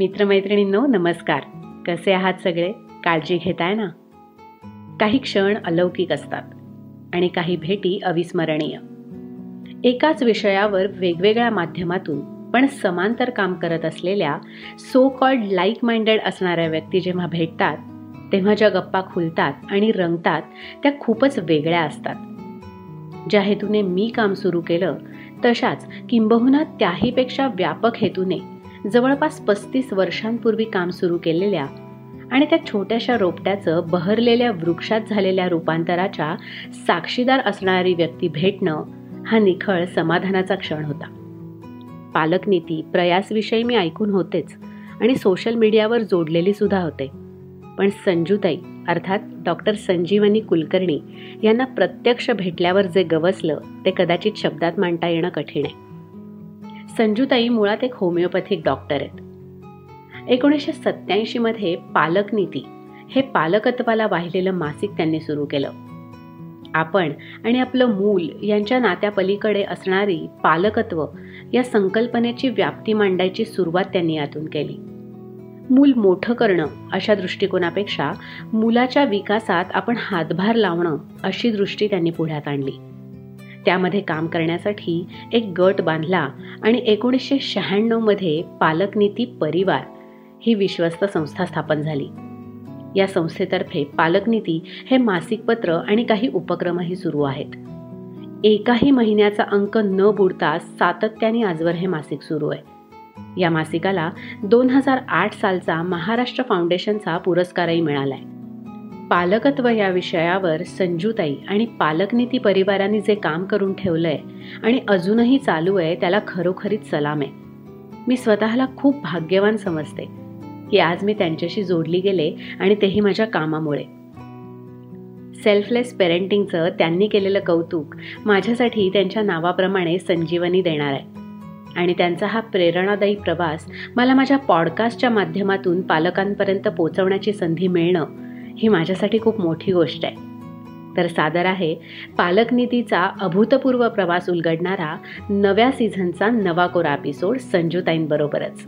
मित्रमैत्रिणींनो नमस्कार. कसे आहात सगळे? काळजी घेताय ना? काही क्षण अलौकिक असतात आणि काही भेटी अविस्मरणीय. एकाच विषयावर वेगवेगळ्या माध्यमातून पण समांतर काम करत असलेल्या सो कॉल्ड लाईक माइंडेड असणाऱ्या व्यक्ती जेव्हा भेटतात तेव्हा ज्या गप्पा खुलतात आणि रंगतात त्या खूपच वेगळ्या असतात. ज्या हेतूने मी काम सुरू केलं तशाच किंबहुना त्याहीपेक्षा व्यापक हेतूने जवळपास पस्तीस वर्षांपूर्वी काम सुरू केलेल्या आणि त्या छोट्याशा रोपट्याचं बहरलेल्या वृक्षात झालेल्या रूपांतराच्या साक्षीदार असणारी व्यक्ती भेटणं हा निखळ समाधानाचा क्षण होता. पालकनीती प्रयासविषयी मी ऐकून होतेच आणि सोशल मीडियावर जोडलेली सुद्धा होते. पण संजूताई अर्थात डॉक्टर संजीवनी कुलकर्णी यांना प्रत्यक्ष भेटल्यावर जे गवसलं ते कदाचित शब्दात मांडता येणं कठीण आहे. संजूताई मुळात एक होमिओपॅथिक डॉक्टर आहेत. एकोणीसशे सत्याऐंशीमध्ये पालक नीती हे पालकत्वाला वाहिलेलं मासिक त्यांनी सुरू केलं. आपण आणि आपलं मूल यांच्या नात्यापलीकडे असणारी पालकत्व या संकल्पनेची व्याप्ती मांडायची सुरुवात त्यांनी यातून केली. मूल मोठं करणं अशा दृष्टिकोनापेक्षा मुलाच्या विकासात आपण हातभार लावणं अशी दृष्टी त्यांनी पुढ्यात आणली. त्यामध्ये काम करण्यासाठी एक गट बांधला आणि एकोणीसशे शहाण्णवमध्ये पालकनीती परिवार ही विश्वस्त संस्था स्थापन झाली. या संस्थेतर्फे पालकनीती हे मासिक पत्र आणि काही उपक्रमही सुरू आहेत. एकाही महिन्याचा अंक न बुडता सातत्याने आजवर हे मासिक सुरू आहे. या मासिकाला दोन हजार आठ सालचा महाराष्ट्र फाउंडेशनचा पुरस्कारही मिळालाय. पालकत्व या विषयावर संजूताई आणि पालकनीती परिवाराने जे काम करून ठेवलंय आणि अजूनही चालू आहे त्याला खरोखरीच सलाम आहे. मी स्वतःला खूप भाग्यवान समजते की आज मी त्यांच्याशी जोडली गेले आणि तेही माझ्या कामामुळे. सेल्फलेस पेरेंटिंगचं त्यांनी केलेलं कौतुक माझ्यासाठी त्यांच्या नावाप्रमाणे संजीवनी देणार आहे. आणि त्यांचा हा प्रेरणादायी प्रवास मला माझ्या पॉडकास्टच्या माध्यमातून पालकांपर्यंत पोचवण्याची संधी मिळणं ही माझ्यासाठी खूप मोठी गोष्ट आहे. तर सादर आहे पालकनीतीचा अभूतपूर्व प्रवास उलगडणारा नव्या सीझनचा नवा कोरा एपिसोड संजूताईंबरोबरच.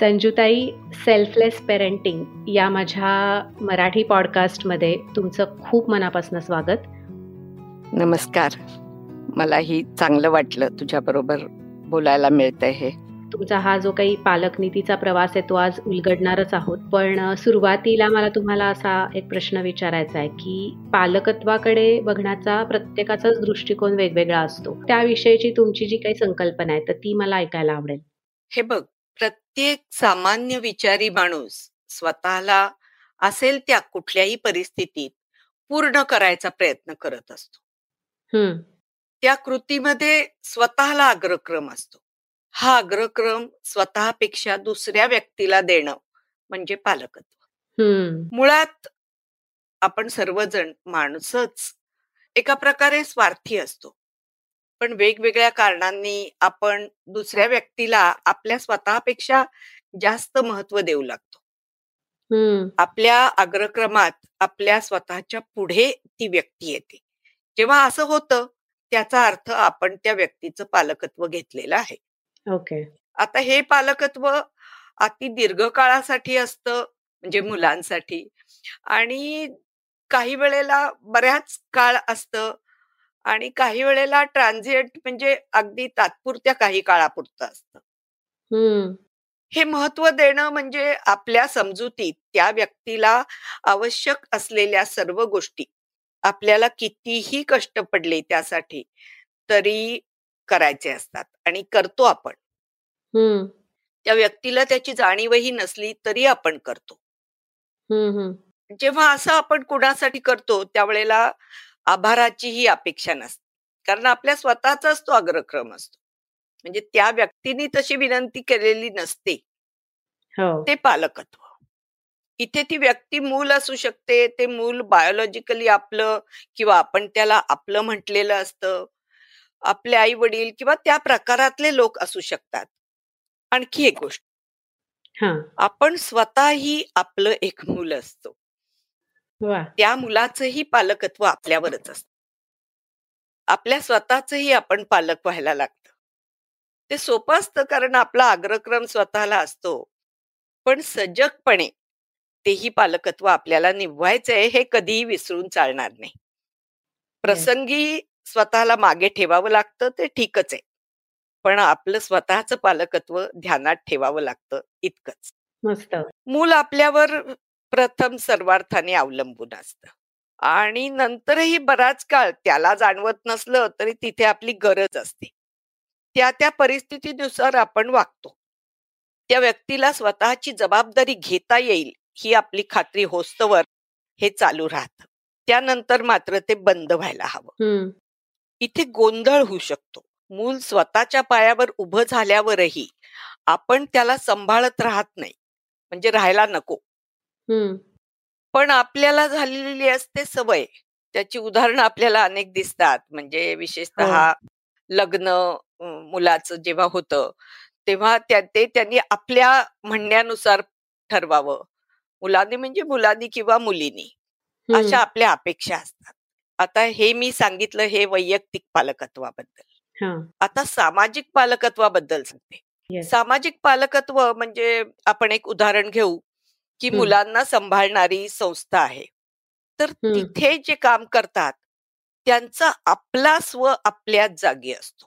संजूताई सेल्फलेस पेरेंटिंग या माझ्या मराठी पॉडकास्टमध्ये तुमचं खूप मनापासून स्वागत. नमस्कार. मलाही चांगलं वाटलं तुझ्याबरोबर बोलायला मिळतं हे. तुमचा हा जो काही पालकनीतीचा प्रवास आहे तो आज उलगडणारच आहोत. पण सुरुवातीला मला तुम्हाला असा एक प्रश्न विचारायचा आहे की पालकत्वाकडे बघण्याचा प्रत्येकाचाच दृष्टिकोन वेगवेगळा असतो. त्याविषयीची तुमची जी काही संकल्पना आहे तर ती मला ऐकायला आवडेल. हे बघ प्रत्येक सामान्य विचारी माणूस स्वतःला असेल त्या कुठल्याही परिस्थितीत पूर्ण करायचा प्रयत्न करत असतो. त्या कृतीमध्ये स्वतःला अग्रक्रम असतो. हा अग्रक्रम स्वतःपेक्षा दुसऱ्या व्यक्तीला देणं म्हणजे पालकत्व. मुळात आपण सर्वजण माणसच एका प्रकारे स्वार्थी असतो. पण वेगवेगळ्या कारणांनी आपण दुसऱ्या व्यक्तीला आपल्या स्वतःपेक्षा जास्त महत्त्व देऊ लागतो. आपल्या अग्रक्रमात आपल्या स्वतःच्या पुढे ती व्यक्ती येते. जेव्हा असं होतं त्याचा अर्थ आपण त्या व्यक्तीचं पालकत्व घेतलेलं आहे. ओके. आता हे पालकत्व अति दीर्घकाळासाठी असतं म्हणजे मुलांसाठी. आणि काही वेळेला बऱ्याच काळ असतं आणि काही वेळेला ट्रान्झिएंट म्हणजे अगदी तात्पुरत्या काही काळापुरतं असतं. हे. महत्त्व देणं म्हणजे आपल्या समजुतीत त्या व्यक्तीला आवश्यक असलेल्या सर्व गोष्टी आपल्याला कितीही कष्ट पडले त्यासाठी तरी करायचे असतात आणि करतो आपण. त्या व्यक्तीला त्याची जाणीवही नसली तरी आपण करतो. जेव्हा असं आपण कुणासाठी करतो त्यावेळेला आभाराचीही अपेक्षा नसते. कारण आपल्या स्वतःचाच तो अग्रक्रम असतो. म्हणजे त्या व्यक्तीने तशी विनंती केलेली नसते. हो. ते पालकत्व. इथे ती व्यक्ती मूल असू शकते ते मूल बायोलॉजिकली आपलं किंवा आपण त्याला आपलं म्हटलेलं असतं. आपले आई वडील किंवा त्या प्रकारातले लोक असू शकतात. आणखी एक गोष्ट. आपण स्वतःही आपलं एक मूल असतो. त्या मुलाचंही पालकत्व आपल्यावरच असत. आपल्या स्वतःचही आपण पालक व्हायला लागतं. ते सोपं असतं कारण आपला अग्रक्रम स्वतःला असतो. पण सजगपणे तेही पालकत्व आपल्याला निभवायचंय हे कधीही विसरून चालणार नाही. प्रसंगी स्वतःला मागे ठेवावं लागतं ते ठीकच आहे. पण आपलं स्वतःच पालकत्व ध्यानात ठेवावं लागतं इतकंच. मस्त. मूल आपल्यावर प्रथम सर्वार्थाने अवलंबून असतं. आणि नंतरही बराच काळ त्याला जाणवत नसलं तरी तिथे आपली गरज असते. त्या त्या परिस्थितीनुसार आपण वागतो. त्या व्यक्तीला स्वतःची जबाबदारी घेता येईल ही आपली खात्री होस्तवर हे चालू राहत. त्यानंतर मात्र ते बंद व्हायला हवं. इथे गोंधळ होऊ शकतो. मूल स्वतःच्या पायावर उभं झाल्यावरही आपण त्याला सांभाळत राहत नाही. म्हणजे राहायला नको. पण आपल्याला झालेली असते सवय. त्याची उदाहरणं आपल्याला अनेक दिसतात. म्हणजे विशेषतः हो. लग्न मुलाचं जेव्हा होतं तेव्हा ते त्यांनी आपल्या म्हणण्यानुसार ठरवावं. मुलांनी म्हणजे मुलांनी किंवा मुलीनी. अशा आपल्या अपेक्षा असतात. आता हे मी सांगितलं हे वैयक्तिक पालकत्वाबद्दल. आता सामाजिक पालकत्वाबद्दल सांगते. सामाजिक पालकत्व म्हणजे आपण एक उदाहरण घेऊ की मुलांना सांभाळणारी संस्था आहे. तर तिथे जे काम करतात त्यांचा आपला स्व आपल्याच जागी असतो.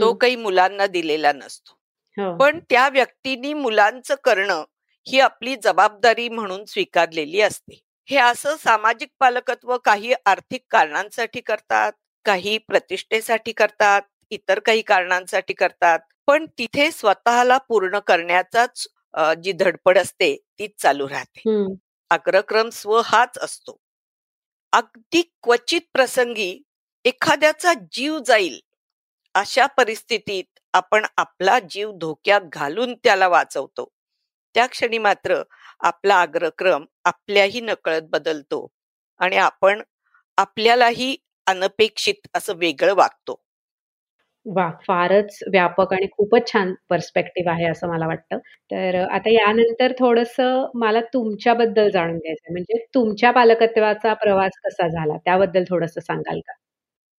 तो काही मुलांना दिलेला नसतो. हो. पण त्या व्यक्तीनी मुलांचं करणं ही आपली जबाबदारी म्हणून स्वीकारलेली असते. हे असं सामाजिक पालकत्व काही आर्थिक कारणांसाठी करतात काही प्रतिष्ठेसाठी करतात इतर काही कारणांसाठी करतात पण तिथे स्वतःला पूर्ण करण्याचाच जी धडपड असते तीच चालू राहते. अग्रक्रम स्व हाच असतो. अगदी क्वचित प्रसंगी एखाद्याचा जीव जाईल अशा परिस्थितीत आपण आपला जीव धोक्यात घालून त्याला वाचवतो. त्या क्षणी मात्र आपला अग्रक्रम आपल्याही नकळत बदलतो आणि आपण आपल्यालाही अनपेक्षित असं वेगळं वागतो. वा! फारच व्यापक आणि खूपच छान पर्स्पेक्टिव्ह आहे असं मला वाटतं. तर आता यानंतर थोडस मला तुमच्याबद्दल जाणून घ्यायचं म्हणजे तुमच्या पालकत्वाचा प्रवास कसा झाला? त्याबद्दल थोडस सांगाल का?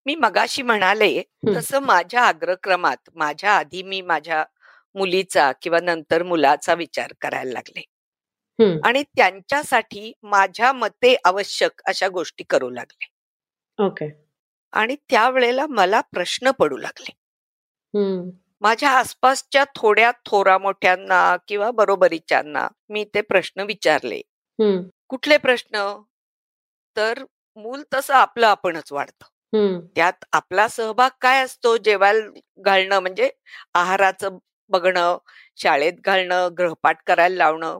मी मगाशी म्हणाले तसं माझ्या अग्रक्रमात माझ्या आधी मी माझ्या मुलीचा किंवा नंतर मुलाचा विचार करायला लागले. आणि त्यांच्यासाठी माझ्या मते आवश्यक अशा गोष्टी करू लागले. ओके. आणि त्यावेळेला मला प्रश्न पडू लागले. माझ्या आसपासच्या थोड्या थोरा मोठ्यांना किंवा बरोबरीच्यांना मी ते प्रश्न विचारले. कुठले प्रश्न? तर मूल तसं आपलं आपणच वाढतं. त्यात आपला सहभाग काय असतो? जेवायला घालणं म्हणजे आहाराचं बघणं शाळेत घालणं ग्रहपाठ करायला लावणं.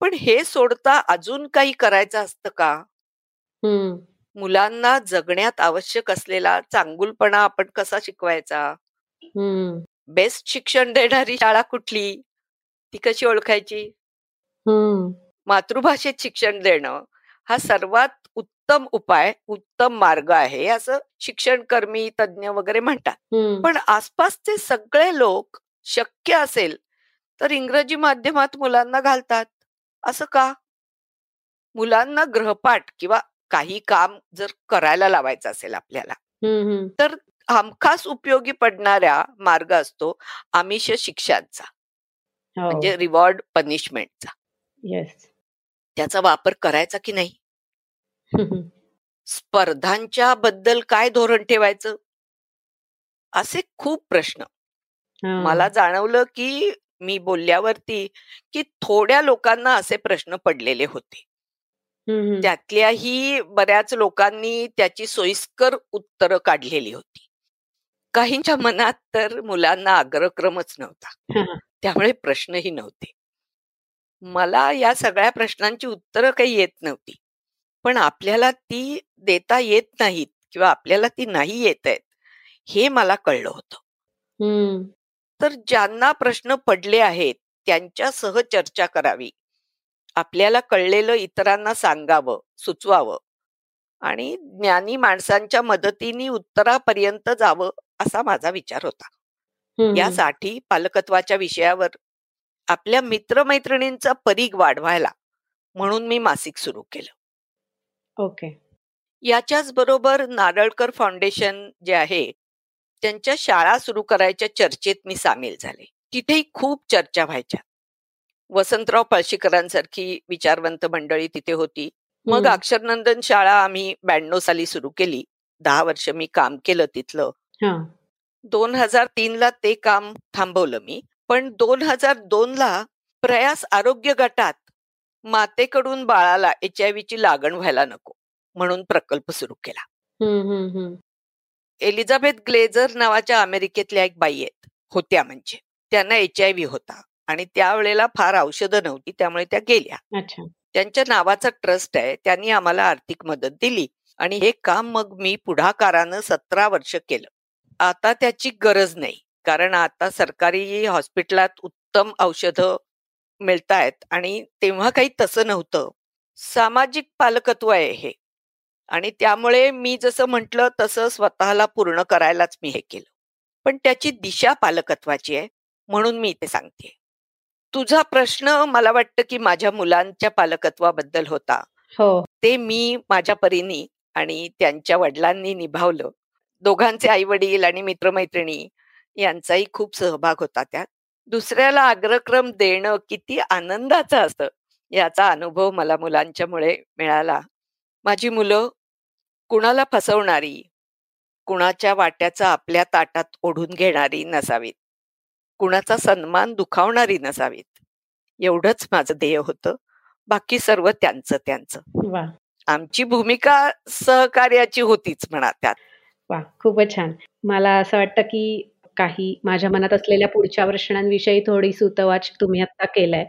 पण हे सोडता अजून काही करायचं असतं का? मुलांना जगण्यात आवश्यक असलेला चांगुलपणा आपण कसा शिकवायचा? बेस्ट शिक्षण देणारी शाळा कुठली? ती कशी ओळखायची? मातृभाषेत शिक्षण देणं हा सर्वात उत्तम उपाय उत्तम मार्ग आहे असं शिक्षणकर्मी तज्ज्ञ वगैरे म्हणतात. पण आसपासचे सगळे लोक शक्य असेल तर इंग्रजी माध्यमात मुलांना घालतात. असं का? मुलांना ग्रहपाठ किंवा काही काम जर करायला लावायचं असेल आपल्याला तर हमखास उपयोगी पडणाऱ्या मार्ग असतो आमिष शिक्षांचा हो. म्हणजे रिवॉर्ड पनिशमेंटचा. त्याचा वापर करायचा की नाही? स्पर्धांच्या बद्दल काय धोरण ठेवायचं? असे खूप प्रश्न. मला जाणवलं की मी बोलल्यावरती की थोड्या लोकांना असे प्रश्न पडलेले होते. त्यातल्याही बऱ्याच लोकांनी त्याची सोयीस्कर उत्तरं काढलेली होती. काहींच्या मनात तर मुलांना अग्रक्रमच नव्हता. त्यामुळे प्रश्नही नव्हते. मला या सगळ्या प्रश्नांची उत्तरं काही येत नव्हती. पण आपल्याला ती देता येत नाहीत किंवा आपल्याला ती नाही येत आहेत हे मला कळलं होतं. तर ज्यांना प्रश्न पडले आहेत त्यांच्यासह चर्चा करावी. आपल्याला कळलेलं इतरांना सांगावं सुचवावं आणि ज्ञानी माणसांच्या मदतीने उत्तरापर्यंत जावं असा माझा विचार होता. यासाठी पालकत्वाच्या विषयावर आपल्या मित्रमैत्रिणींचा परीघ वाढवायला म्हणून मी मासिक सुरू केलं. ओके. याच्याच बरोबर नारळकर फाउंडेशन जे आहे, त्यांच्या शाळा सुरू करायच्या चर्चेत मी सामील झाले. तिथेही खूप चर्चा व्हायच्या. वसंतराव पळशीकरांसारखी विचारवंत मंडळी तिथे होती. मग अक्षरनंदन शाळा आम्ही ब्याण्णव साली सुरू केली. दहा वर्ष मी काम केलं तिथलं. दोन हजार तीन ला ते काम थांबवलं मी. पण दोन हजार दोन ला प्रयास आरोग्य गटात मातेकडून बाळाला एच आय ची लागण व्हायला नको म्हणून प्रकल्प सुरू केला. एलिझाबेथ ग्लेझर नावाच्या अमेरिकेतल्या एक बाई आहेत होत्या म्हणजे. त्यांना एच आय व्ही होता आणि त्यावेळेला फार औषधं नव्हती त्यामुळे त्या गेल्या. त्यांच्या नावाचा ट्रस्ट आहे त्यांनी आम्हाला आर्थिक मदत दिली आणि हे काम मग मी पुढाकारानं सतरा वर्ष केलं. आता त्याची गरज नाही कारण आता सरकारी हॉस्पिटलात उत्तम औषधं मिळतायत आणि तेव्हा काही तसं नव्हतं. सामाजिक पालकत्व आहे हे. आणि त्यामुळे मी जसं म्हटलं तसं स्वतःला पूर्ण करायलाच मी हे केलं. पण त्याची दिशा पालकत्वाची आहे म्हणून मी इथे सांगते. तुझा प्रश्न मला वाटतं की माझ्या मुलांच्या पालकत्वाबद्दल होता. हो. ते मी माझ्या परीनी आणि त्यांच्या वडिलांनी निभावलं. दोघांचे आई वडील आणि मित्रमैत्रिणी यांचाही खूप सहभाग होता त्यात. दुसऱ्याला अग्रक्रम देणं किती आनंदाचं असतं याचा अनुभव मला मुलांच्यामुळे मिळाला. माझी मुलं कुणाला फसवणारी कुणाच्या वाट्याचा आपल्या ताटात ओढून घेणारी नसावीत. कुणाचा सन्मान दुखावणारी नसावीत. एवढंच माझं ध्येय होतं. बाकी सर्व त्यांचं त्यांचं. आमची भूमिका सहकार्याची होतीच म्हणा त्यात. वा खूपच छान. मला असं वाटतं की काही माझ्या मनात असलेल्या पुढच्या प्रश्नांविषयी थोडी सुतवाच तुम्ही आता केलाय.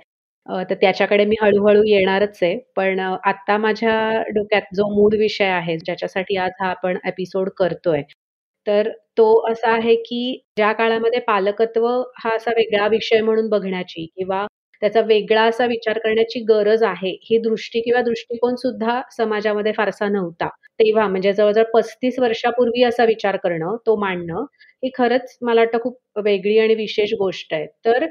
तर त्याच्याकडे मी हळूहळू येणारच आहे. पण आता माझ्या डोक्यात जो मूळ विषय आहे ज्याच्यासाठी आज हा आपण एपिसोड करतोय तर तो असा आहे की ज्या काळामध्ये पालकत्व हा असा वेगळा विषय म्हणून बघण्याची किंवा त्याचा वेगळा असा विचार करण्याची गरज आहे ही दृष्टी किंवा दृष्टिकोन सुद्धा समाजामध्ये फारसा नव्हता. तेव्हा म्हणजे जवळजवळ पस्तीस वर्षापूर्वी असा विचार करणं तो मांडणं ही खरंच मला वाटतं खूप वेगळी आणि विशेष गोष्ट आहे. तर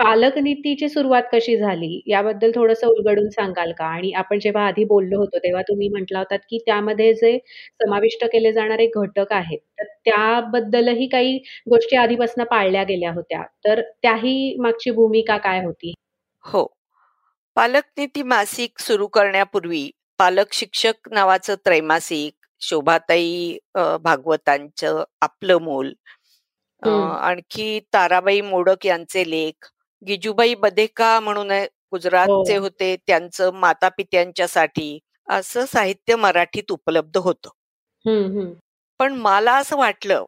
पालक नीतीची सुरुवात कशी झाली याबद्दल थोडंसं उलगडून सांगाल का? आणि आपण जेव्हा आधी बोललो होतो तेव्हा तुम्ही म्हटला होतात की त्यामध्ये जे समाविष्ट केले जाणारे घटक आहेत तर त्याबद्दलही काही गोष्टी आधीपासून पाळल्या गेल्या होत्या. तर त्याही मागची भूमिका काय होती? हो. पालक नीती मासिक सुरू करण्यापूर्वी पालक शिक्षक नावाचं त्रैमासिक शोभाताई भागवतांचं आपलं मूल आणखी ताराबाई मोडक यांचे लेख गिजूबाई बदेका म्हणून गुजरातचे हो. होते त्यांचं माता पित्यांच्यासाठी असं साहित्य मराठीत उपलब्ध होतं. पण मला असं वाटलं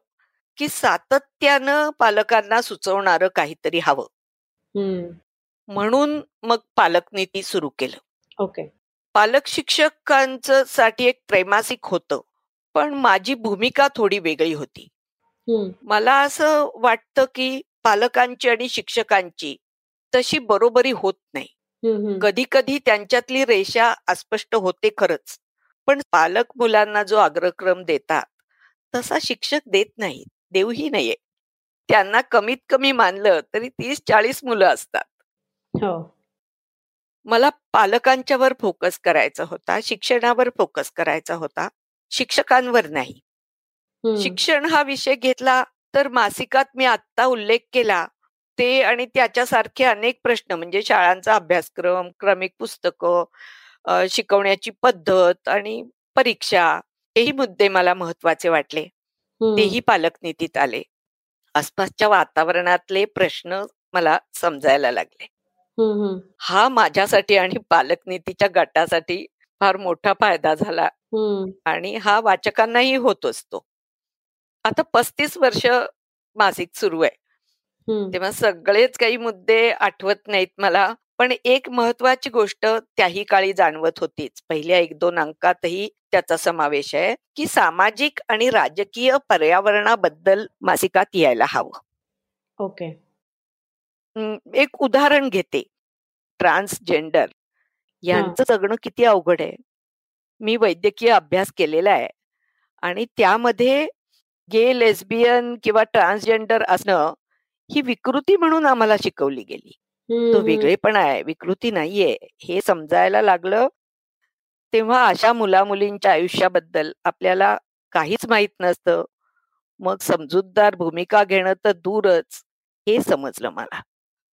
की सातत्यानं पालकांना सुचवणार काहीतरी हवं. म्हणून मग पालक नीती सुरू केलं. ओके. पालक शिक्षकांचं साठी एक त्रैमासिक होतं पण माझी भूमिका थोडी वेगळी होती. मला असं वाटतं की पालकांची आणि शिक्षकांची तशी बरोबरी होत नाही. कधी कधी त्यांच्यातली रेषा अस्पष्ट होते खरंच पण पालक मुलांना जो अग्रक्रम देतात तसा शिक्षक देत नाही देऊही नाहीये त्यांना कमीत कमी मानलं तरी तीस चाळीस मुलं असतात. हो. मला पालकांच्यावर फोकस करायचा होता शिक्षणावर फोकस करायचा होता शिक्षकांवर नाही. शिक्षण हा विषय घेतला तर मासिकात मी आत्ता उल्लेख केला ते आणि त्याच्यासारखे अनेक प्रश्न म्हणजे शाळांचा अभ्यासक्रम क्रमिक पुस्तकं शिकवण्याची पद्धत आणि परीक्षा हेही मुद्दे मला महत्त्वाचे वाटले. तेही पालक नीतीत आले. आसपासच्या वातावरणातले प्रश्न मला समजायला लागले. हा माझ्यासाठी आणि पालक नीतीच्या गटासाठी फार मोठा फायदा झाला आणि हा वाचकांनाही होत असतो. आता पस्तीस वर्ष मासिक सुरू आहे. तेव्हा सगळेच काही मुद्दे आठवत नाहीत मला पण एक महत्वाची गोष्ट त्याही काळी जाणवत होतीच. पहिल्या एक दोन अंकातही त्याचा समावेश आहे की सामाजिक आणि राजकीय पर्यावरणाबद्दल मासिकात यायला हवं. ओके. एक उदाहरण घेते. ट्रान्सजेंडर यांचं जगणं किती अवघड आहे. मी वैद्यकीय अभ्यास केलेला आहे आणि त्यामध्ये गे लेस्बियन किंवा ट्रान्सजेंडर असणं ही विकृती म्हणून आम्हाला शिकवली गेली. तो वेगळेपणा आहे विकृती नाहीये. हे समजायला लागलं तेव्हा अशा मुला मुलींच्या आयुष्याबद्दल आपल्याला काहीच माहीत नसतं. मग समजूतदार भूमिका घेणं तर दूरच हे समजलं मला.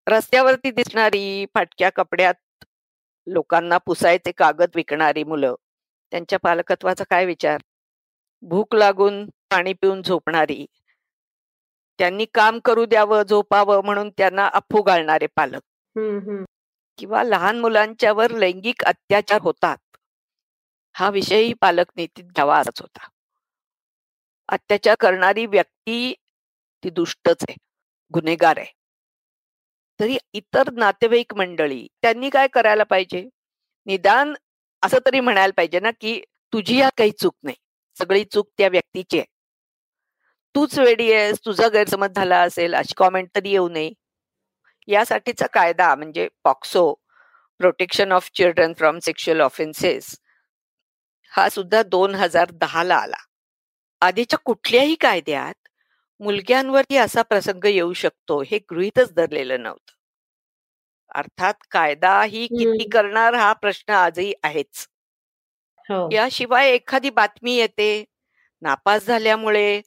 रस्त्यावरती दिसणारी फाटक्या कपड्यात लोकांना पुसायचे कागद विकणारी मुलं त्यांच्या पालकत्वाचा काय विचार? भूक लागून पाणी पिऊन झोपणारी. त्यांनी काम करू द्यावं झोपावं म्हणून त्यांना अफू घालणारे पालक. किंवा लहान मुलांच्यावर लैंगिक अत्याचार होतात. हा विषयही पालक नीतीत घ्यावा असाच होता. अत्याचार करणारी व्यक्ती ती दुष्टच आहे गुन्हेगार आहे. तरी इतर नातेवाईक मंडळी त्यांनी काय करायला पाहिजे? निदान असं तरी म्हणायला पाहिजे ना की तुझी यात काही चूक नाही. सगळी चूक त्या व्यक्तीची आहे. तूच वेडी आहेस तुझा गैरसमज झाला असेल अशी कॉमेंट तरी येऊ नये. यासाठीचा कायदा म्हणजे POCSO protection of children from sexual offences हा सुद्धा दोन हजार दहा ला आला. आधीच्या कुठल्याही कायद्यात मुलग्यांवरती असा प्रसंग येऊ शकतो. हे गृहितच धरलेलं नव्हतं. अर्थात कायदा ही किती करणार हा प्रश्न आजही आहेच. हो. याशिवाय एखादी बातमी येते नापास झाल्यामुळे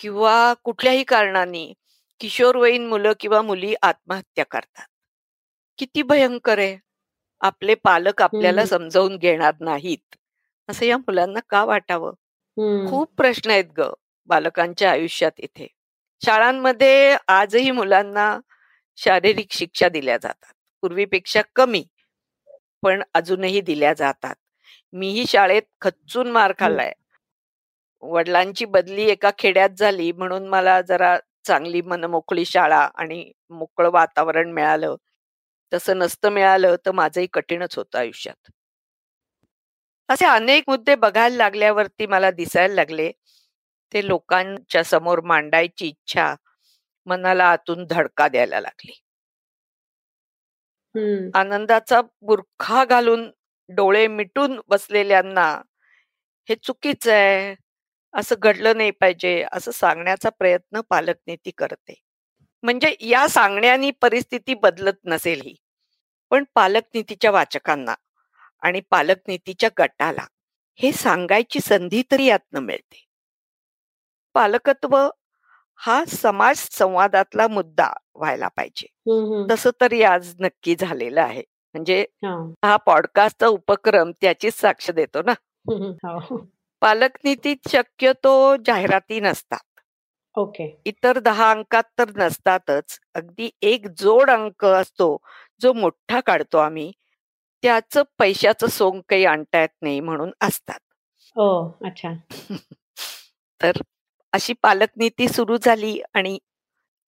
किंवा कुठल्याही कारणाने किशोरवयीन मुलं किंवा मुली आत्महत्या करतात. किती भयंकर आहे. आपले पालक आपल्याला समजावून घेणार नाहीत. असं या मुलांना का वाटावं? खूप प्रश्न आहेत ग. बालकांच्या आयुष्यात इथे शाळांमध्ये आजही मुलांना शारीरिक शिक्षा दिल्या जातात. पूर्वीपेक्षा कमी पण अजूनही दिल्या जातात. मीही शाळेत खच्चून मार खाल्लाय. वडिलांची बदली एका खेड्यात झाली म्हणून मला जरा चांगली मनमोकळी शाळा आणि मोकळं वातावरण मिळालं. तसं नसतं मिळालं तर माझंही कठीणच होतं आयुष्यात. असे अनेक मुद्दे बघायला लागल्यावरती मला दिसायला लागले. ते लोकांच्या समोर मांडायची इच्छा मनाला आतून धडका द्यायला लागली. आनंदाचा बुरखा घालून डोळे मिटून बसलेल्यांना हे चुकीचं आहे. असं घडलं नाही पाहिजे. असं सांगण्याचा प्रयत्न पालकनीती करते. म्हणजे या सांगण्यानी परिस्थिती बदलत नसेल ही. पण पालकनीतीच्या वाचकांना आणि पालकनीतीच्या गटाला हे सांगायची संधी तरी यातनं मिळते. पालकत्व हा समाज संवादातला मुद्दा व्हायला पाहिजे. तसं तरी आज नक्की झालेलं आहे. म्हणजे हा. पॉडकास्टचा उपक्रम त्याचीच साक्ष देतो ना. हो. पालक नीतीत शक्यतो जाहिराती नसतात. ओके. इतर दहा अंकात तर नसतातच. अगदी एक जोड अंक असतो जो मोठा काढतो आम्ही. त्याच पैशाचं सोंग काही आणता येत नाही म्हणून असतात. अच्छा. तर अशी पालक नीती सुरू झाली आणि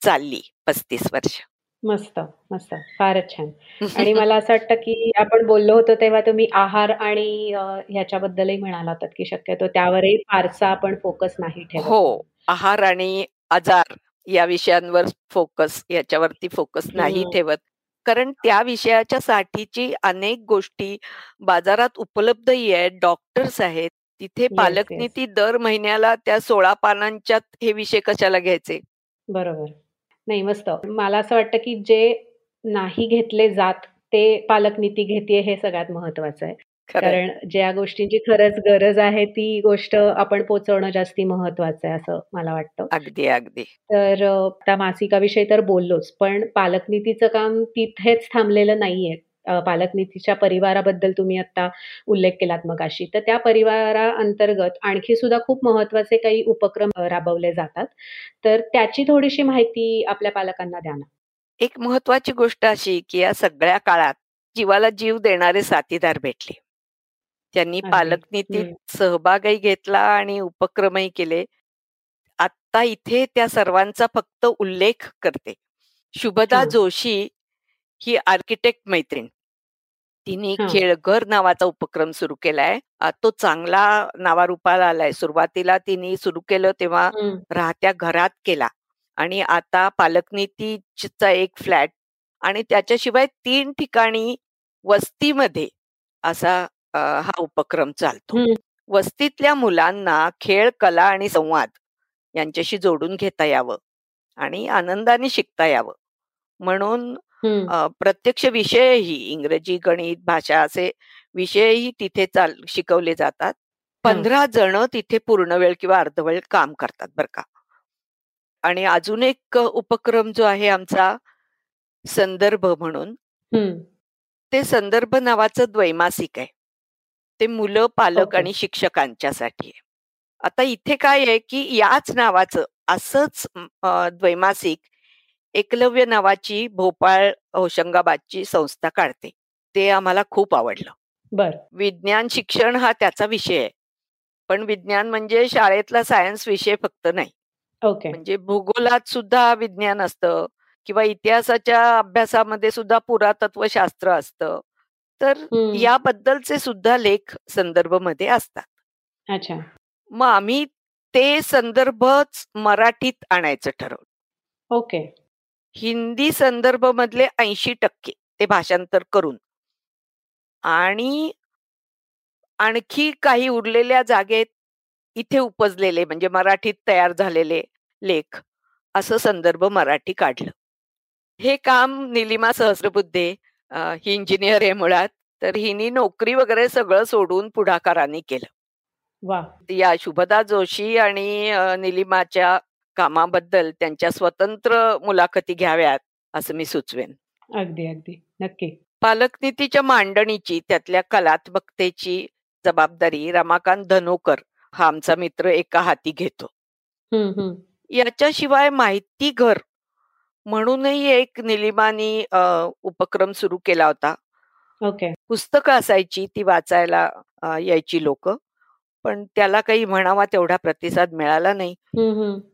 चालली पस्तीस वर्ष. मस्त मस्त. फारच छान. आणि मला असं वाटतं की आपण बोललो होतो तेव्हा तुम्ही आहार आणि ह्याच्याबद्दलही म्हणाला होतात की शक्यतो त्यावरही फारसा आपण फोकस नाही ठेवत. हो आहार आणि आजार या विषयांवर फोकस याच्यावरती फोकस नाही ठेवत. कारण त्या विषयाच्या साठीची अनेक गोष्टी बाजारात उपलब्धही आहेत डॉक्टर्स आहेत तिथे पालकनीती दर महिन्याला त्या सोळा पानांच्यात हे विषय कशाला घ्यायचे? बरोबर. नाही मस्त. मला असं वाटतं की जे नाही घेतले जात ते पालकनीती घेते हे सगळ्यात महत्वाचं आहे. कारण ज्या गोष्टींची खरंच गरज आहे ती गोष्ट आपण पोचवणं जास्ती महत्वाचं आहे असं मला वाटतं. अगदी अगदी. तर त्या मासिकाविषयी तर बोललोच पण पालकनीतीचं काम तिथेच थांबलेलं नाहीये. पालकनीतीच्या परिवाराबद्दल तुम्ही आता उल्लेख केलात मग अशी तर त्या परिवारा अंतर्गत आणखी सुद्धा खूप महत्त्वाचे काही उपक्रम राबवले जातात. तर त्याची थोडीशी माहिती आपल्या पालकांना द्या ना. एक महत्वाची गोष्ट अशी की या सगळ्या काळात जीवाला जीव देणारे साथीदार भेटले. त्यांनी पालकनीतीत सहभागही घेतला आणि उपक्रमही केले. आता इथे त्या सर्वांचा फक्त उल्लेख करते. शुभदा जोशी ही आर्किटेक्ट मैत्रीण. तिने खेळघर नावाचा उपक्रम सुरू केलाय. तो चांगला नावारूपाला आलाय. सुरुवातीला तिने सुरू केलं तेव्हा राहत्या घरात केला. आणि आता पालकनीतीचा एक फ्लॅट आणि त्याच्याशिवाय तीन ठिकाणी वस्तीमध्ये असा हा उपक्रम चालतो. वस्तीतल्या मुलांना खेळ कला आणि संवाद यांच्याशी जोडून घेता यावं आणि आनंदाने शिकता यावं. म्हणून प्रत्यक्ष विषयही इंग्रजी गणित भाषा असे विषयही तिथे चाल शिकवले जातात. पंधरा जण तिथे पूर्ण वेळ किंवा अर्धवेळ काम करतात बर का. आणि अजून एक उपक्रम जो आहे आमचा संदर्भ म्हणून ते संदर्भ नावाचं द्वैमासिक आहे. ते मुलं पालक आणि शिक्षकांच्यासाठी आहे. आता इथे काय आहे की याच नावाचं असंच द्वैमासिक एकलव्य नावाची भोपाळ होशंगाबादची संस्था काढते. ते आम्हाला खूप आवडलं. बर. विज्ञान शिक्षण हा त्याचा विषय आहे. पण विज्ञान म्हणजे शाळेतला सायन्स विषय फक्त नाही. ओके. म्हणजे भूगोलात सुद्धा विज्ञान असतं किंवा इतिहासाच्या अभ्यासामध्ये सुद्धा पुरातत्व शास्त्र असतं. तर याबद्दलचे सुद्धा लेख संदर्भमध्ये असतात. अच्छा. मग आम्ही ते संदर्भच मराठीत आणायचं ठरवलं. ओके. हिंदी संदर्भ मधले ऐंशी टक्के ते भाषांतर करून. आणि आणखी काही उरलेल्या जागेत इथे उपजलेले म्हणजे मराठीत तयार झालेले लेख असं संदर्भ मराठी काढलं. हे काम निलिमा सहस्रबुद्धे ही इंजिनियर आहे मुळात तर हिनी नोकरी वगैरे सगळं सोडून पुढाकाराने केलं. वा. या शुभदा जोशी आणि निलिमाच्या कामाबद्दल त्यांच्या स्वतंत्र मुलाखती घ्याव्यात असं मी सुचवेन. अगदी अगदी. नक्की. पालकनीतीच्या मांडणीची त्यातल्या कलात्मकतेची जबाबदारी रमाकांत धनोकर हा आमचा मित्र एका हाती घेतो. याच्याशिवाय माहिती घर म्हणूनही एक निलिमानी उपक्रम सुरू केला होता. ओके. पुस्तकं असायची ती वाचायला यायची लोक. पण त्याला काही म्हणावा तेवढा प्रतिसाद मिळाला नाही.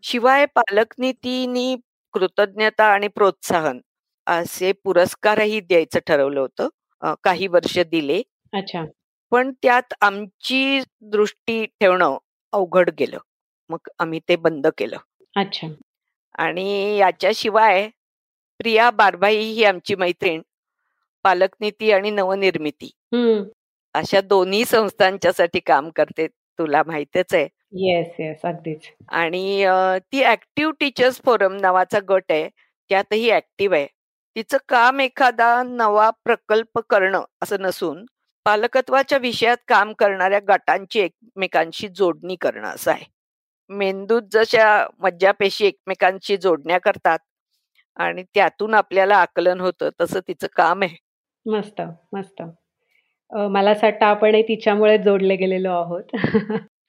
शिवाय पालकनीतीनी कृतज्ञता आणि प्रोत्साहन असे पुरस्कारही द्यायचं ठरवलं होतं काही वर्ष दिले. अच्छा. पण त्यात आमची दृष्टी ठेवणं अवघड गेलं. मग आम्ही ते बंद केलं. अच्छा. आणि याच्याशिवाय प्रिया बारभाई ही आमची मैत्रीण पालकनीती आणि नवनिर्मिती. अशा दोन्ही संस्थांच्यासाठी काम करते. तुला माहितच आहे. येस येस अगदीच. आणि ती ऍक्टिव्ह टीचर्स फोरम नावाचा गट आहे. त्यातही ऍक्टिव्ह आहे. तिचं काम एखादा नवा प्रकल्प करणं असं नसून पालकत्वाच्या विषयात काम करणाऱ्या गटांची एकमेकांशी जोडणी करणं असं आहे. मेंदूत जशा मज्जापेशी एकमेकांशी जोडण्या करतात आणि त्यातून आपल्याला आकलन होतं तसं तिचं काम आहे. मस्त मस्त. मला असं वाटतं आपण तिच्यामुळे जोडले गेलेलो आहोत.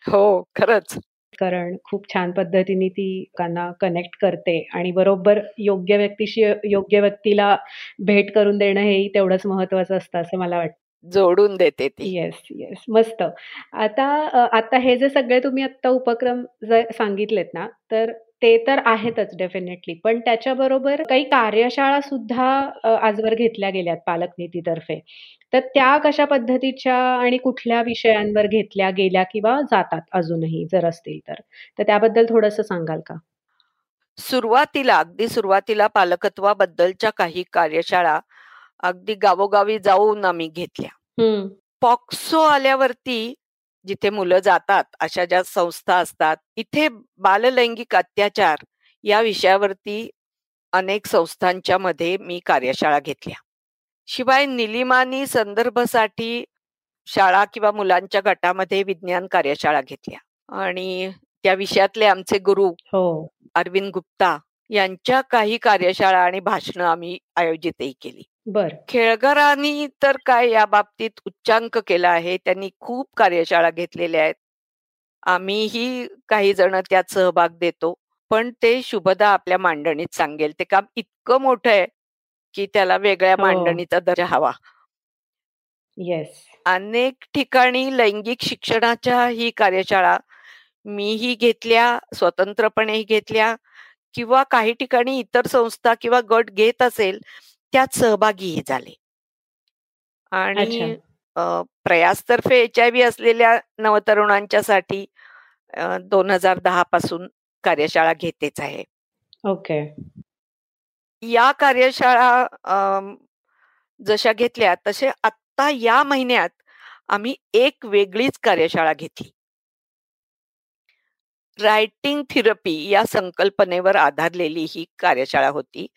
हो खरंच. कारण खूप छान पद्धतीने ती लोकांना कनेक्ट करते आणि बरोबर योग्य व्यक्तीशी योग्य व्यक्तीला भेट करून देणं हेही तेवढंच महत्वाचं असतं असं मला वाटतं. जोडून देते ती. येस येस मस्त. आता आता हे जे सगळे तुम्ही आता उपक्रम सांगितलेत ना तर ते तर आहेतच डेफिनेटली पण त्याच्याबरोबर काही कार्यशाळा सुद्धा आजवर घेतल्या गेल्यात पालकनीतीतर्फे. तर त्या कशा पद्धतीच्या आणि कुठल्या विषयांवर घेतल्या गेल्या किंवा जातात अजूनही जर असतील तर? तर त्याबद्दल थोडस सांगाल का? सुरुवातीला अगदी सुरुवातीला पालकत्वाबद्दलच्या काही कार्यशाळा अगदी गावोगावी जाऊन आम्ही घेतल्या. पॉक्सो आल्यावरती जिथे मुलं जातात अशा ज्या संस्था असतात इथे बाललैंगिक अत्याचार या विषयावरती अनेक संस्थांच्या मध्ये मी कार्यशाळा घेतल्या. शिवाय निलिमानी संदर्भासाठी शाळा किंवा मुलांच्या गटामध्ये विज्ञान कार्यशाळा घेतल्या. आणि त्या विषयातले आमचे गुरु हो. अरविंद गुप्ता यांच्या काही कार्यशाळा आणि भाषणं आम्ही आयोजितही केली. बर. खेळगरांनी तर काय या बाबतीत उच्चांक केला आहे त्यांनी खूप कार्यशाळा घेतलेल्या आहेत. आम्हीही काही जण त्यात सहभाग देतो पण ते शुभदा आपल्या मांडणीत सांगेल. ते काम इतकं मोठं आहे की त्याला वेगळ्या हो. मांडणीचा दर्जा हवा. येस अनेक ठिकाणी लैंगिक शिक्षणाच्या ही कार्यशाळा मीही घेतल्या स्वतंत्रपणे घेतल्या किंवा काही ठिकाणी इतर संस्था किंवा गट घेत असेल त्यात सहभागीही झाले. आणि प्रयासतर्फे एच आय व्ही असलेल्या नवतरुणांच्यासाठी दोन हजार दहा पासून कार्यशाळा घेतेच आहे. ओके. या कार्यशाळा जशा घेतल्या तसे आता या महिन्यात आम्ही एक वेगळीच कार्यशाळा घेतली. रायटिंग थेरपी या संकल्पनेवर आधारलेली ही कार्यशाळा होती.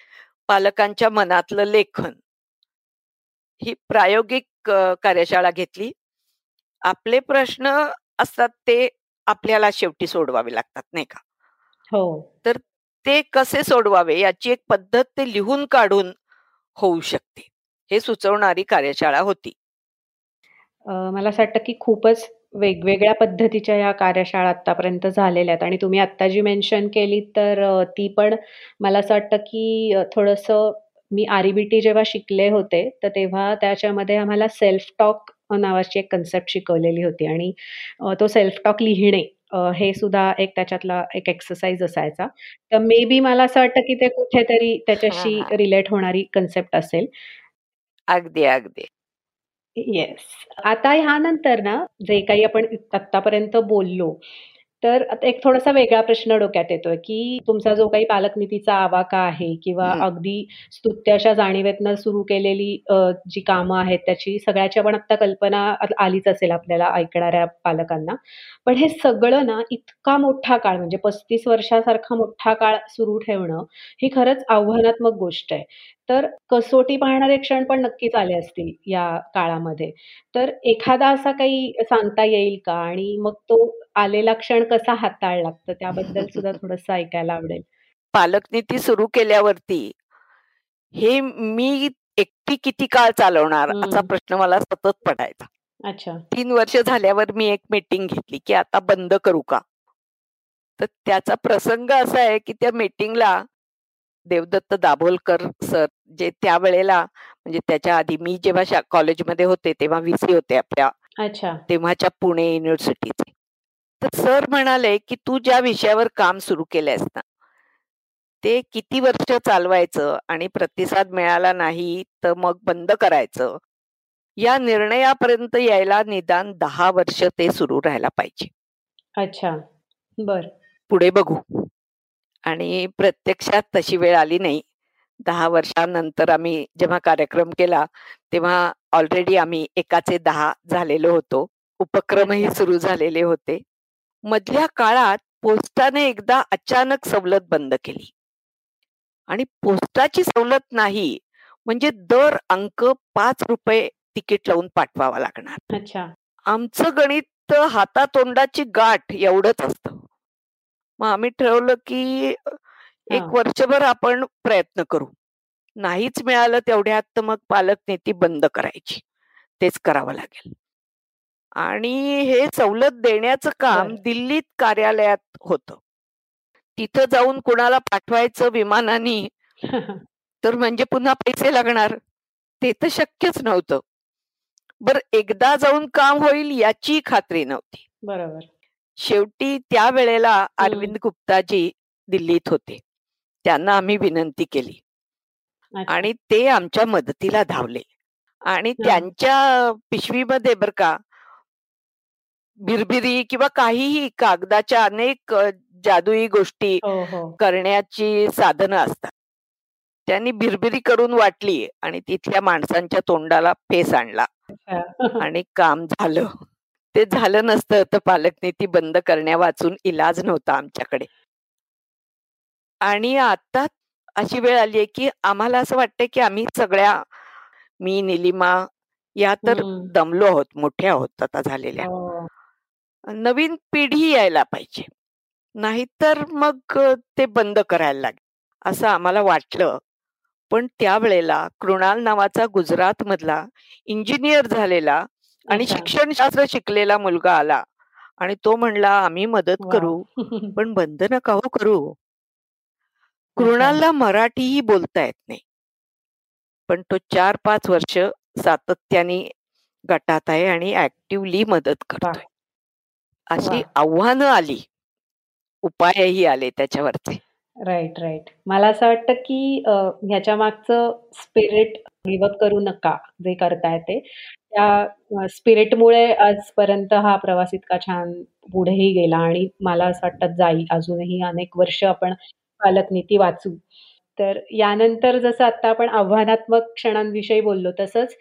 पालकांच्या मनातलं लेखन. ही प्रायोगिक कार्यशाळा घेतली. आपले प्रश्न असतात ते आपल्याला शेवटी सोडवावे लागतात नाही का? हो. तर ते कसे सोडवावे याची एक पद्धत ते लिहून काढून होऊ शकते. हे सुचवणारी कार्यशाळा होती. मला असं वाटतं की खूपच वेगवेगळ्या पद्धतीच्या या कार्यशाळा आतापर्यंत झालेल्या आहेत आणि तुम्ही आत्ता जी मेन्शन केली तर ती पण मला असं वाटतं की थोडंसं मी आर-ई-बी-टी जेव्हा शिकले होते, तर तेव्हा त्याच्यामध्ये आम्हाला सेल्फ टॉक नावाची एक कन्सेप्ट शिकवलेली होती आणि तो सेल्फ टॉक लिहिणे हे सुद्धा एक त्याच्यातला एक एक्सरसाइज असायचा. तर मे बी मला असं वाटतं की ते कुठेतरी त्याच्याशी रिलेट होणारी कन्सेप्ट असेल. अगदी, अगदी. येस. आता ह्यानंतर ना, जे काही आपण आत्तापर्यंत बोललो, तर आता एक थोडासा वेगळा प्रश्न डोक्यात येतोय, की तुमचा जो काही पालकनीतीचा आवाका आहे किंवा अगदी स्तुत्याच्या जाणीवेतनं सुरू केलेली जी कामं आहेत, त्याची सगळ्याची आपण आत्ता कल्पना आलीच असेल आपल्याला ऐकणाऱ्या पालकांना. पण हे सगळं ना इतका मोठा काळ म्हणजे पस्तीस वर्षासारखा मोठा काळ सुरू ठेवणं, ही खरंच आव्हानात्मक गोष्ट आहे. तर कसोटी पाहणारे क्षण पण नक्कीच आले असतील या काळामध्ये. तर एखादा असा काही सांगता येईल का? आणि मग तो आलेला क्षण कसा हाताळला? तर त्याबद्दल सुद्धा थोडंसं ऐकायला आवडेल. पालकनीती सुरू केल्यावरती हे मी एकटी किती काळ चालवणार असा प्रश्न मला सतत पडायचा. अच्छा. तीन वर्ष झाल्यावर मी एक मीटिंग घेतली, की आता बंद करू का? तर त्याचा प्रसंग असा आहे, की त्या मीटिंगला देवदत्त दाभोलकर सर जे त्यावेळेला म्हणजे त्याच्या आधी मी जेव्हा कॉलेजमध्ये होते तेव्हा व्हीसी होते आपल्या अच्छा. तेव्हाच्या पुणे युनिव्हर्सिटीचे. तर सर म्हणाले, की "तू ज्या विषयावर काम सुरू केलंयस ना, ते किती वर्ष चालवायचं आणि प्रतिसाद मिळाला नाही तर मग बंद करायचं. या निर्णयापर्यंत यायला निदान दहा वर्ष ते सुरू राहायला पाहिजे." अच्छा. बर पुढे बघू. आणि प्रत्यक्षात तशी वेळ आली नाही. दहा वर्षांनंतर आम्ही जेव्हा कार्यक्रम केला, तेव्हा ऑलरेडी आम्ही एकाचे दहा झालेलो होतो. उपक्रमही सुरू झालेले होते. मधल्या काळात पोस्टाने एकदा अचानक सवलत बंद केली. आणि पोस्टाची सवलत नाही, म्हणजे दर अंक पाच रुपये तिकीट लावून पाठवावा लागणार. अच्छा. आमचं गणित हातातोंडाची गाठ एवढंच असतं. मग आम्ही ठरवलं की एक वर्षभर आपण प्रयत्न करू. नाहीच मिळालं तेवढ्यात तर मग पालक नेती बंद करायची. तेच करावं लागेल. आणि हे सवलत देण्याचं काम दिल्लीत कार्यालयात होतं. तिथं जाऊन कुणाला पाठवायचं विमानानी तर म्हणजे पुन्हा पैसे लागणार. ते तर शक्यच नव्हतं. बर एकदा जाऊन काम होईल याची खात्री नव्हती. बरोबर. शेवटी त्यावेळेला अरविंद गुप्ताजी दिल्लीत होते. त्यांना आम्ही विनंती केली. आणि ते आमच्या मदतीला धावले. आणि त्यांच्या पिशवीमध्ये बर का बिरबिरी किंवा काहीही कागदाच्या अनेक जादुई गोष्टी हो, हो. करण्याची साधनं असतात. त्यांनी बिरबिरी करून वाटली आणि तिथल्या माणसांच्या तोंडाला फेस आणला आणि काम झालं. ते झालं नसतं तर पालकनीती बंद करण्या वाचून इलाज नव्हता आमच्याकडे. आणि आता अशी वेळ आली आहे, की आम्हाला असं वाटतंय, की आम्ही सगळ्या मी, निलिमा या तर दमलो आहोत, मोठ्या आहोत आता झालेल्या. हो. नवीन पिढी यायला पाहिजे. नाहीतर मग ते बंद करायला लागेल, असं आम्हाला वाटलं. पण त्यावेळेला कृणाल नावाचा गुजरात मधला इंजिनियर झालेला आणि शिक्षणशास्त्र शिकलेला मुलगा आला आणि तो म्हणला, "आम्ही मदत करू, पण बंद नका हो करू." कृणालला मराठीही बोलता येत नाही. पण तो चार पाच वर्ष सातत्याने गटात आहे आणि ऍक्टिव्हली मदत करतोय. अशी आव्हानं आली. उपायही आले त्याच्यावरचे. Right, right. मला असं वाटतं, की ह्याच्या मागचं स्पिरिट गिव्ह करू नका, जे करताय ते. त्या स्पिरिटमुळे आजपर्यंत हा प्रवास इतका छान पुढेही गेला आणि मला असं वाटतं जाईल. अजूनही अनेक वर्ष आपण पालकनीती वाचू. तर यानंतर जसं आता आपण आव्हानात्मक क्षणांविषयी बोललो, तसंच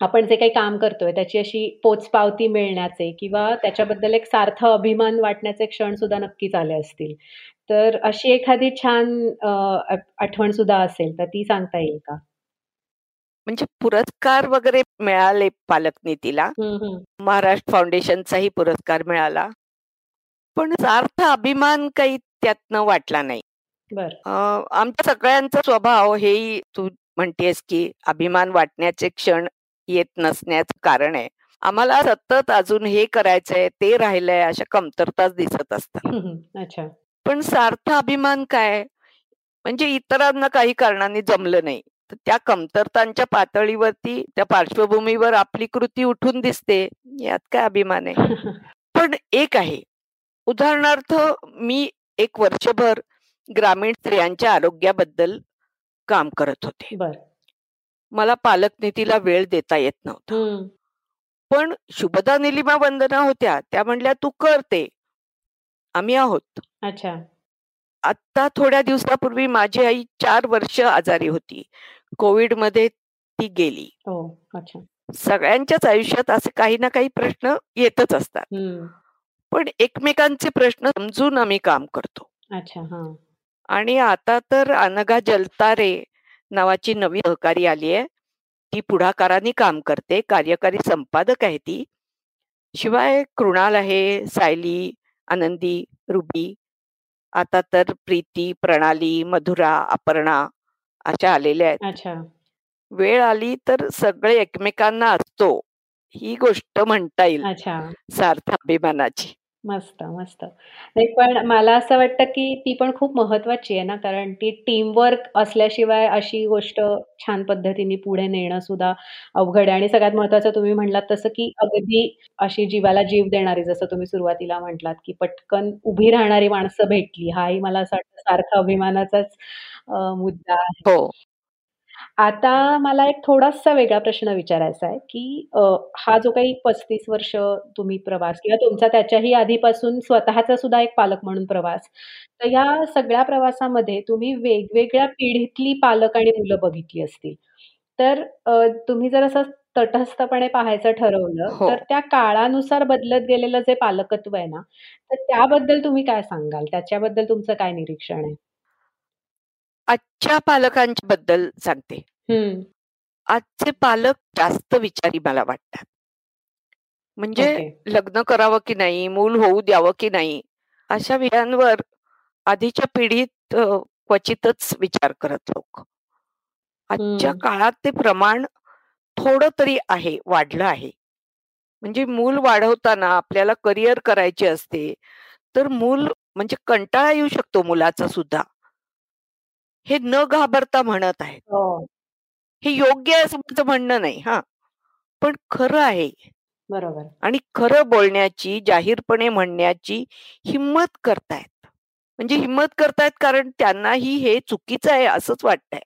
आपण जे काही काम करतोय त्याची अशी पोचपावती मिळण्याचे किंवा त्याच्याबद्दल एक सार्थ अभिमान वाटण्याचे क्षण सुद्धा नक्कीच आले असतील. तर अशी एखादी छान आठवण सुद्धा असेल, तर ती सांगता येईल का? म्हणजे पुरस्कार वगैरे मिळाले पालकनीतीला. महाराष्ट्र फाउंडेशनचाही पुरस्कार मिळाला. पण सार्थ अभिमान काही त्यातनं वाटला नाही. आमच्या सगळ्यांचा स्वभाव हेही तू म्हणतेस की अभिमान वाटण्याचे क्षण येत नसण्याचं कारण आहे आम्हाला सतत अजून हे करायचंय ते राहिलंय अशा कमतरताच दिसत असतात अच्छा पण सार्थ अभिमान काय? म्हणजे इतरांना काही कारणाने जमलं नाही. तर त्या कमतरतांच्या पातळीवरती त्या पार्श्वभूमीवर आपली कृती उठून दिसते यात काय अभिमान आहे? पण एक आहे. उदाहरणार्थ मी एक वर्षभर ग्रामीण स्त्रियांच्या आरोग्याबद्दल काम करत होते. मला पालक नीतीला वेळ देता येत नव्हता. पण शुभदा निलिमा वंदना होत्या. त्या म्हणल्या तू करते आम्ही आहोत. अच्छा. आता थोड्या दिवसापूर्वी माझी आई चार वर्ष आजारी होती. कोविडमध्ये ती गेली. हो अच्छा. सगळ्यांच्याच आयुष्यात असे काही ना काही प्रश्न येतच असतात. पण एकमेकांचे प्रश्न समजून आम्ही काम करतो. अच्छा आणि आता तर अनगा जलतारे नावाची नवी सहकारी आली आहे. ती पुढाकाराने काम करते. कार्यकारी संपादक आहे ती. शिवाय कृणाल आहे सायली आनंदी रुबी आता तर प्रीती प्रणाली मधुरा अपर्णा अशा आलेल्या आहेत. अच्छा. वेळ आली तर सगळे एकमेकांना असतो. ही गोष्ट म्हणता येईल. अच्छा. सार्थ अभिमानाची. मस्त मस्त. नाही पण मला असं वाटतं की ती पण खूप महत्वाची आहे ना कारण ती टीमवर्क असल्याशिवाय अशी गोष्ट छान पद्धतीने पुढे नेणं सुद्धा अवघड आहे. आणि सगळ्यात महत्वाचं तुम्ही म्हणलात तसं की अगदी अशी जीवाला जीव देणारी जसं तुम्ही सुरुवातीला म्हटलात की पटकन उभी राहणारी माणसं भेटली. हाही मला असं वाटतं सारखा अभिमानाचाच मुद्दा आहे. हो. आता मला एक थोडासा वेगळा प्रश्न विचारायचा आहे, की हा जो काही पस्तीस वर्ष तुम्ही प्रवास किंवा तुमचा त्याच्याही आधीपासून स्वतःचा सुद्धा एक पालक म्हणून प्रवास. तर या सगळ्या प्रवासामध्ये तुम्ही वेगवेगळ्या पिढीतली पालक आणि मुलं बघितली असतील. तर तुम्ही जर असं तटस्थपणे पाहायचं ठरवलं, हो. तर त्या काळानुसार बदलत गेलेलं जे पालकत्व आहे ना, तर त्याबद्दल तुम्ही काय सांगाल? त्याच्याबद्दल तुमचं काय निरीक्षण आहे? आजच्या पालकांच्या बद्दल सांगते. आजचे पालक जास्त विचारी मला वाटतात. म्हणजे लग्न करावं की नाही, मूल होऊ द्यावं की नाही, अशा विषयांवर आधीच्या पिढीत क्वचितच विचार करत लोक. आजच्या काळात ते प्रमाण थोडं तरी आहे, वाढलं आहे. म्हणजे मूल वाढवताना आपल्याला करिअर करायचे असते, तर मूल म्हणजे कंटाळा येऊ शकतो मुलाचा सुद्धा. हे न घाबरता म्हणत आहेत. हो. हे योग्य आहे असं माझं म्हणणं नाही हा पण खरं आहे. बरोबर. आणि खरं बोलण्याची, जाहीरपणे म्हणण्याची हिंमत करतायत. म्हणजे हिंमत करतायत कारण त्यांनाही हे चुकीचं आहे असंच वाटतंय.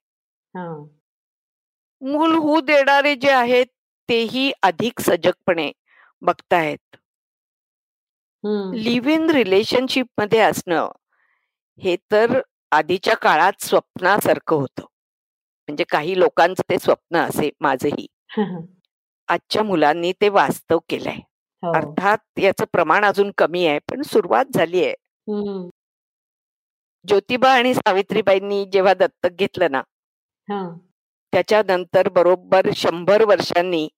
मूल होऊ देणारे जे आहेत तेही अधिक सजगपणे बघतायत. लिव्ह इन रिलेशनशिपमध्ये असणं हे तर आधीच्या काळात स्वप्नासारखं होतं. म्हणजे काही लोकांचं ते स्वप्न असे माझही. आजच्या मुलांनी ते वास्तव केलंय. हो. अर्थात याचं प्रमाण अजून कमी आहे, पण सुरुवात झाली आहे. ज्योतिबा आणि सावित्रीबाईंनी जेव्हा दत्तक घेतलं ना, त्याच्यानंतर बरोबर शंभर वर्षांनी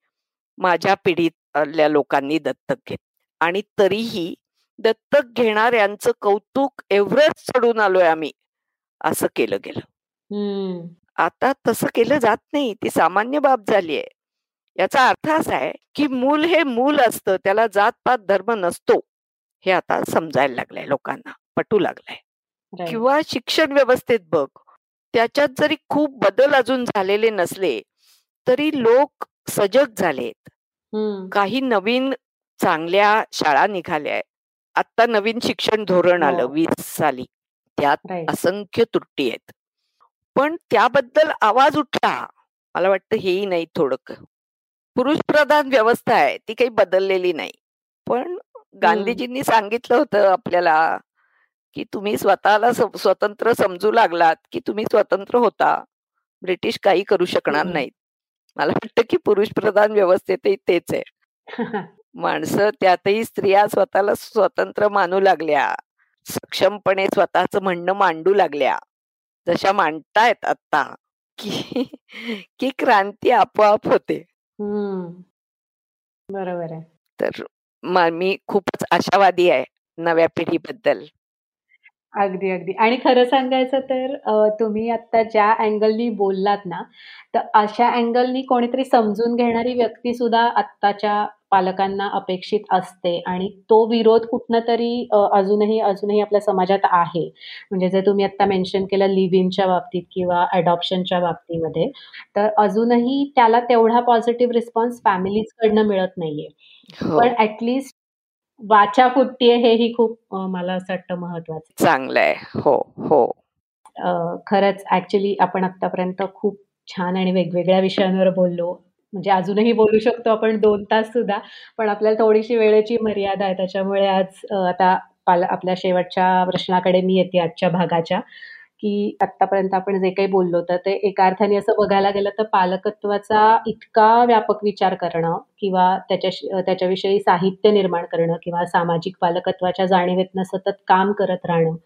माझ्या पिढीतल्या लोकांनी दत्तक घेत आणि तरीही दत्तक घेणाऱ्यांचं कौतुक एव्हरेस्ट चढून आलोय आम्ही. असं केलं गेलं. आता तसं केलं जात नाही. ती सामान्य बाब झाली आहे. याचा अर्थ असा आहे, की मूल हे मूल असतं. त्याला जात-पात, धर्म नसतो. हे आता समजायला लागलंय लोकांना, पटू लागलंय. किंवा शिक्षण व्यवस्थेत बघ, त्याच्यात जरी खूप बदल अजून झालेले नसले, तरी लोक सजग झालेत. काही नवीन चांगल्या शाळा निघाल्या. आता नवीन शिक्षण धोरण आलं हो. वीस साली. त्यात असंख्य त्रुटी आहेत. पण त्याबद्दल आवाज उठला. मला वाटतं हेही नाही थोडं पुरुष प्रधान व्यवस्था आहे ती काही बदललेली नाही. पण गांधीजींनी सांगितलं होतं आपल्याला, की तुम्ही स्वतःला स्वतंत्र समजू लागलात, की तुम्ही स्वतंत्र होता. ब्रिटिश काही करू शकणार नाहीत. मला वाटतं की पुरुष प्रधान व्यवस्थेतही तेच आहे. माणसं त्यातही स्त्रिया स्वतःला स्वतंत्र मानू लागल्या. सक्षमपणे स्वतःच म्हणणं मांडू लागल्या. जशा मांडतायत आता की की क्रांती आपोआप होते. बरोबर आहे. तर मी खूपच आशावादी आहे नव्या पिढीबद्दल. अगदी, अगदी. आणि खरं सांगायचं तर तुम्ही आता ज्या अँगलनी बोललात ना, तर अशा अँगलनी कोणीतरी समजून घेणारी व्यक्ती सुद्धा आत्ताच्या पालकांना अपेक्षित असते आणि तो विरोध कुठनंतरी अ, अजूनही अजूनही आपल्या समाजात आहे. म्हणजे जे तुम्ही आता मेन्शन केलं लिव्ह इनच्या बाबतीत किंवा अडॉप्शनच्या बाबतीमध्ये, तर अजूनही त्याला तेवढा पॉझिटिव्ह रिस्पॉन्स फॅमिलीजकडनं मिळत नाहीये. हो. पण ॲट वाचा फुटतीये हेही खूप मला असं वाटतं महत्वाचं चांगलं आहे. हो, हो. खरंच ऍक्च्युली आपण आतापर्यंत खूप छान आणि वेगवेगळ्या विषयांवर बोललो. म्हणजे अजूनही बोलू शकतो आपण दोन तास सुद्धा. पण आपल्याला थोडीशी वेळेची मर्यादा आहे. त्याच्यामुळे आज आता आपल्या शेवटच्या प्रश्नाकडे मी येते आजच्या भागाच्या. की आतापर्यंत आपण जे काही बोललो तर ते एका अर्थाने असं बघायला गेलं तर पालकत्वाचा इतका व्यापक विचार करणं किंवा त्याच्या त्याच्याविषयी साहित्य निर्माण करणं किंवा सामाजिक पालकत्वाच्या जाणीवेतनं सतत काम करत राहणं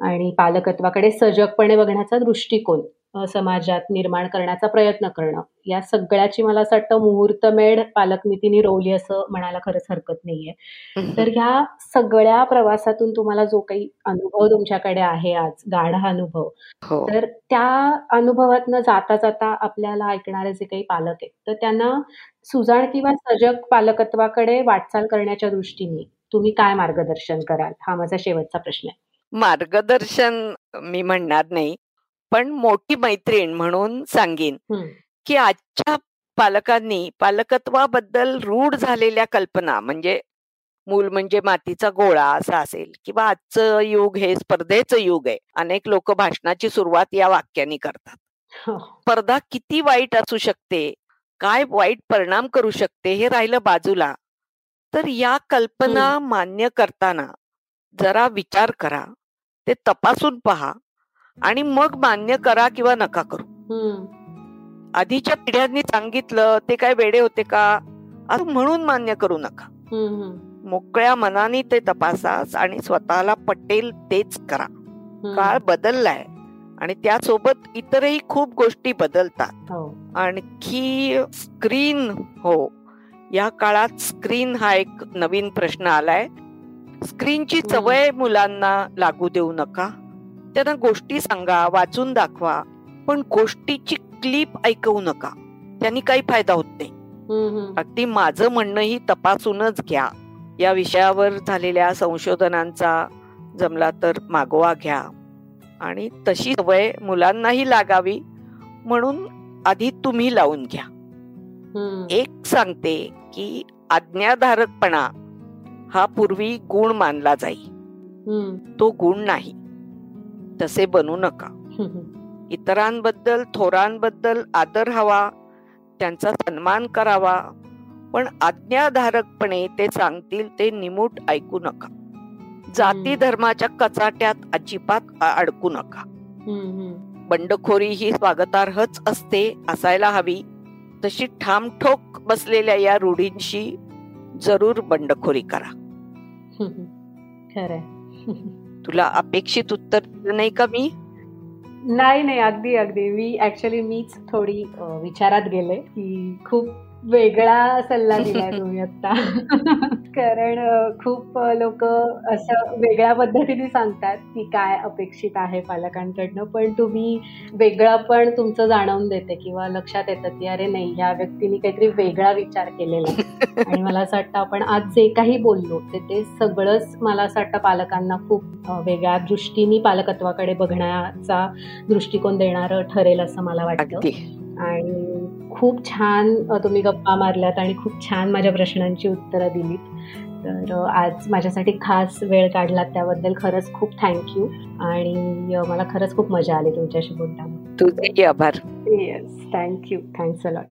आणि पालकत्वाकडे सजगपणे बघण्याचा दृष्टिकोन समाजात निर्माण करण्याचा प्रयत्न करणं. या सगळ्याची मला असं वाटतं मुहूर्तमेढ पालकनीतीने रोवली असं म्हणायला खरंच हरकत नाहीये. तर ह्या सगळ्या प्रवासातून तुम्हाला जो काही अनुभव तुमच्याकडे आहे आज गाढा अनुभव हो. तर त्या अनुभवातनं जाता जाता आपल्याला ऐकणारे जे काही पालक आहेत तर त्यांना सुजाण किंवा सजग पालकत्वाकडे वाटचाल करण्याच्या दृष्टीने तुम्ही काय मार्गदर्शन कराल? हा माझा शेवटचा प्रश्न आहे. मार्गदर्शन मी म्हणणार नाही. पण मोठी मैत्रीण म्हणून सांगेन की आजच्या पालकांनी पालकत्वाबद्दल रूढ झालेल्या कल्पना म्हणजे मूल म्हणजे मातीचा गोळा असा असेल किंवा आजचं युग हे स्पर्धेचं युग आहे. अनेक लोक भाषणाची सुरुवात या वाक्याने करतात. हो. स्पर्धा किती वाईट असू शकते? काय वाईट परिणाम करू शकते हे राहिलं बाजूला. तर या कल्पना मान्य करताना जरा विचार करा ते तपासून पहा. आणि मग मान्य करा किंवा नका करू. आधीच्या पिढ्यांनी सांगितलं ते काय वेडे होते का? असं म्हणून मान्य करू नका. मोकळ्या मनाने ते तपासा आणि स्वतःला पटेल तेच करा. काळ बदललाय आणि त्यासोबत इतरही खूप गोष्टी बदलतात. हो. आणखी स्क्रीन हो. या काळात स्क्रीन हा एक नवीन प्रश्न आलाय. स्क्रीनची सवय मुलांना लागू देऊ नका. त्यांना गोष्टी सांगा वाचून दाखवा. पण गोष्टीची क्लिप ऐकवू नका. त्यांनी काही फायदा होत नाही. अगदी माझं म्हणणंही तपासूनच घ्या. या विषयावर झालेल्या संशोधनांचा जमला तर मागोवा घ्या. आणि तशी सवय मुलांनाही लागावी म्हणून आधी तुम्ही लावून घ्या. एक सांगते की आज्ञाधारकपणा हा पूर्वी गुण मानला जाई. तो गुण नाही. तसे बनू नका. इतरांबद्दल थोरांबद्दल आदर हवा त्यांचा सन्मान करावा पण आज्ञाधारकपणे ते सांगतील ते निमूट ऐकू नका. जाती धर्माच्या कचाट्यात अजिबात अडकू नका. बंडखोरी ही स्वागतार्हच असते असायला हवी. तशी ठामठोक बसलेल्या या रूढींशी जरूर बंडखोरी करा. खरं तुला अपेक्षित उत्तर दिलं नाही का मी? नाही नाही अगदी अगदी. मी ऍक्च्युली मीच थोडी विचारात गेले की खूप वेगळा सल्ला दिलाय तुम्ही आता कारण खूप लोक असं वेगळ्या पद्धतीने सांगतात की काय अपेक्षित आहे पालकांकडनं पण तुम्ही वेगळं पण तुमचं जाणवून देते किंवा लक्षात येतं की अरे नाही ह्या व्यक्तीने काहीतरी वेगळा विचार केलेला आणि मला असं वाटतं आपण आज जे काही बोललो ते ते सगळंच मला असं वाटतं पालकांना खूप वेगळ्या दृष्टीने पालकत्वाकडे बघण्याचा दृष्टिकोन देणारं ठरेल असं मला वाटतं. आणि खूप छान तुम्ही गप्पा मारल्यात आणि खूप छान माझ्या प्रश्नांची उत्तरं दिलीत. तर आज माझ्यासाठी खास वेळ काढलात त्याबद्दल खरंच खूप थँक्यू आणि मला खरंच खूप मजा आली तुमच्याशी बोलताना. तुझे आभार. Yes thank you thanks a lot